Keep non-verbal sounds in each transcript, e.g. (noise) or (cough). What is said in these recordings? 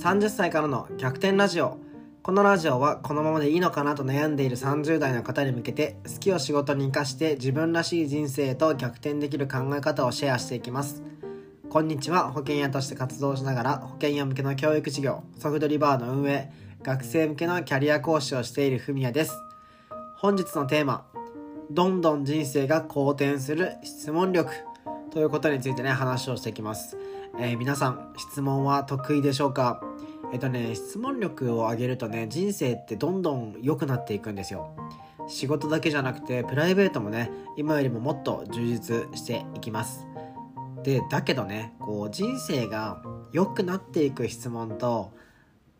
30歳からの逆転ラジオ。このラジオはこのままでいいのかなと悩んでいる30代の方に向けて好きを仕事に生かして自分らしい人生と逆転できる考え方をシェアしていきます。こんにちは。保険屋として活動しながら保険屋向けの教育事業ソフトリバーの運営学生向けのキャリア講師をしているふみやです。本日のテーマどんどん人生が好転する質問力。ということについてね話をしていきます。えー、皆さん質問は得意でしょうか？えっとね質問力を上げるとね人生ってどんどん良くなっていくんですよ。仕事だけじゃなくてプライベートもね今よりももっと充実していきます。でだけどねこう人生が良くなっていく質問と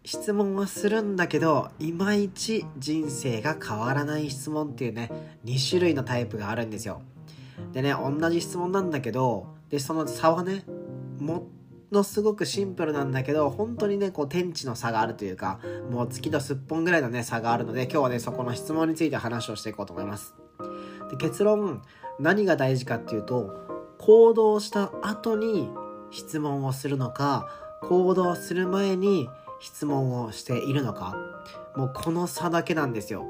質問はするんだけどいまいち人生が変わらない質問っていうね2種類のタイプがあるんですよ。でね同じ質問なんだけどでその差はねもっのすごくシンプルなんだけど本当にねこう天地の差があるというかもう月とすっぽんぐらいのね差があるので今日はねそこの質問について話をしていこうと思います。で結論何が大事かっていうと行動した後に質問をするのか行動する前に質問をしているのか。もうこの差だけなんですよ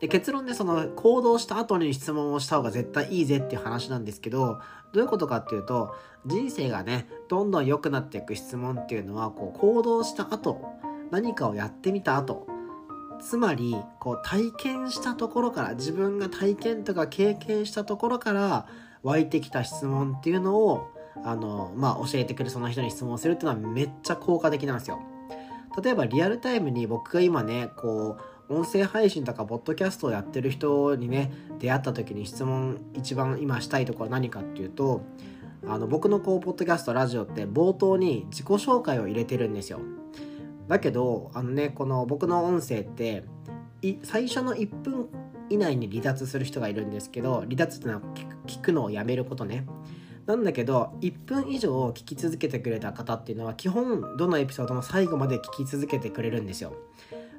で結論でその行動した後に質問をした方が絶対いいぜっていう話なんですけどどういうことかっていうと人生がねどんどん良くなっていく質問っていうのはこう行動した後何かをやってみた後つまりこう体験したところから自分が体験とか経験したところから湧いてきた質問っていうのをあの、まあ、教えてくれるその人に質問するっていうのはめっちゃ効果的なんですよ。例えばリアルタイムに僕が今ねこう音声配信とかポッドキャストをやってる人にね出会った時に質問一番今したいところは何かっていうとあの僕のこうポッドキャストラジオって冒頭に自己紹介を入れてるんですよ。だけどあのねこの僕の音声って最初の1分以内に離脱する人がいるんですけど離脱ってのは聞くのをやめることね。なんだけど1分以上聞き続けてくれた方っていうのは基本どのエピソードも最後まで聞き続けてくれるんですよ。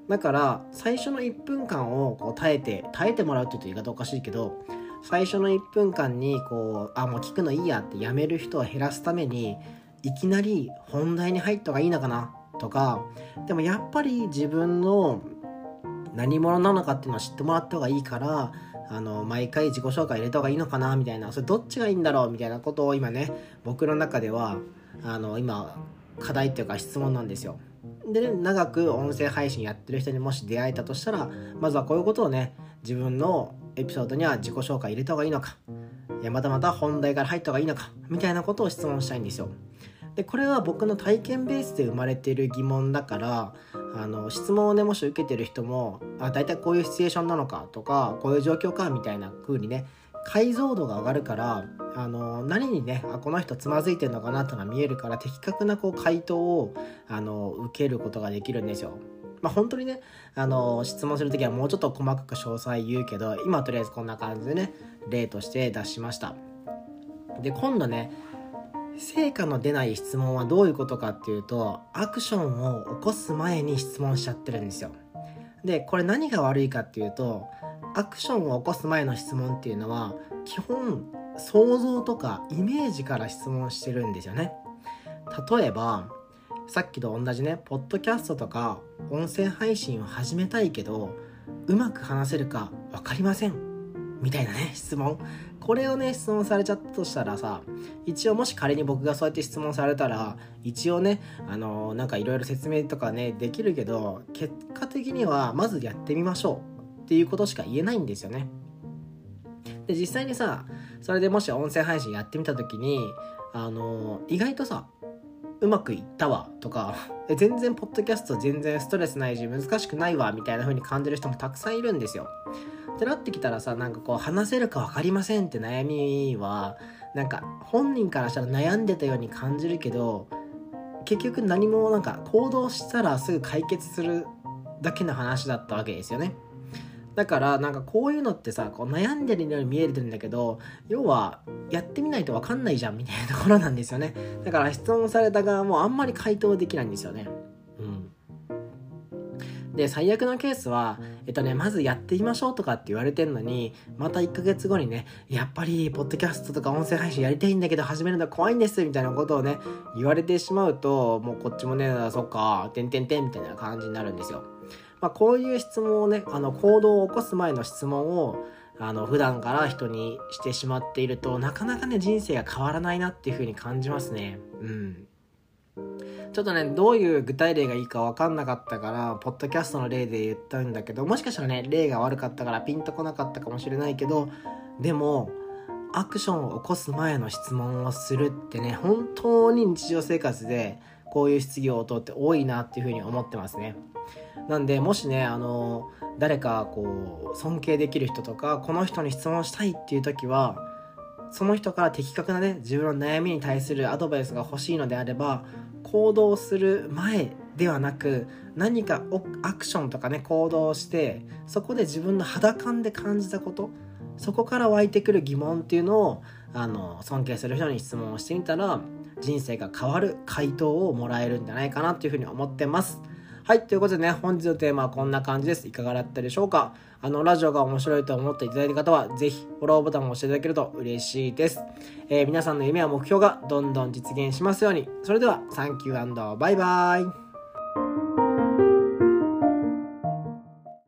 だから最初の1分間をこう耐えて耐えてもらうって言うと言い方おかしいけど最初の1分間にこうあもう聞くのいいやってやめる人を減らすためにいきなり本題に入った方がいいのかな？とかでもやっぱり自分の何者なのかっていうのを知ってもらった方がいいからあの毎回自己紹介入れた方がいいのかな？みたいなそれどっちがいいんだろう？みたいなことを今ね僕の中ではあの今課題っていうか質問なんですよ。で、ね、長く音声配信やってる人にもし出会えたとしたらまずはこういうことをね自分のエピソードには自己紹介入れた方がいいのかいやまたまた本題から入った方がいいのかみたいなことを質問したいんですよ。でこれは僕の体験ベースで生まれている疑問だからあの質問をねもし受けてる人もあ大体こういうシチュエーションなのかとかこういう状況かみたいな風にね解像度が上がるからあの何にねあこの人つまずいてるのかなってのが見えるから的確なこう回答をあの受けることができるんですよ。まあ、本当にねあの質問する時はもうちょっと細かく詳細言うけど今とりあえずこんな感じでね例として出しました。で今度ね成果の出ない質問はどういうことかっていうとアクションを起こす前に質問しちゃってるんですよ。でこれ何が悪いかっていうとアクションを起こす前の質問っていうのは基本想像とかイメージから質問してるんですよね。例えばさっきと同じねポッドキャストとか音声配信を始めたいけどうまく話せるか分かりません。みたいなね質問。これをね質問されちゃったとしたらさ一応もし仮に僕がそうやって質問されたら一応ねあのー、なんかいろいろ説明とかねできるけど結果的にはまずやってみましょう。っていうことしか言えないんですよね。で実際にさそれでもし音声配信やってみた時にあの意外とさうまくいったわとか (laughs) 全然ポッドキャスト全然ストレスないし難しくないわみたいな風に感じる人もたくさんいるんですよ。ってなってきたらさなんかこう話せるか分かりませんって悩みはなんか本人からしたら悩んでたように感じるけど結局何もなんか行動したらすぐ解決するだけの話だったわけですよね。だからなんかこういうのってさこう悩んでるように見えるんだけど要はやってみないと分かんないじゃんみたいなところなんですよね。だから質問された側もあんまり回答できないんですよね。うん。で最悪のケースは、えっとね、まずやってみましょうとかって言われてんのにまた1ヶ月後にねやっぱりポッドキャストとか音声配信やりたいんだけど始めるの怖いんですみたいなことをね言われてしまうともうこっちもねそっかてんてんてんみたいな感じになるんですよ。まあ、こういう質問をねあの行動を起こす前の質問をあの普段から人にしてしまっているとなかなかね人生が変わらないなっていう風に感じますね。うんちょっとね、どういう具体例がいいか分かんなかったから、ポッドキャストの例で言ったんだけど、もしかしたらね、例が悪かったからピンとこなかったかもしれないけど、でも、アクションを起こす前の質問をするってね、本当に日常生活でこういう質疑応答って多いなっていうふうに思ってますね。なんで、もしね、あの、誰かこう、尊敬できる人とか、この人に質問したいっていう時は、その人から的確なね、自分の悩みに対するアドバイスが欲しいのであれば、行動する前ではなく何かアクションとかね行動してそこで自分の肌感で感じたことそこから湧いてくる疑問っていうのをあの尊敬する人に質問をしてみたら人生が変わる回答をもらえるんじゃないかなっていうふうに思ってます。はい、ということでね、本日のテーマはこんな感じです。いかがだったでしょうか？あの、ラジオが面白いと思っていただいた方は、ぜひフォローボタンを押していただけると嬉しいです。えー、皆さんの夢や目標がどんどん実現しますように。それでは、サンキューバイバイ。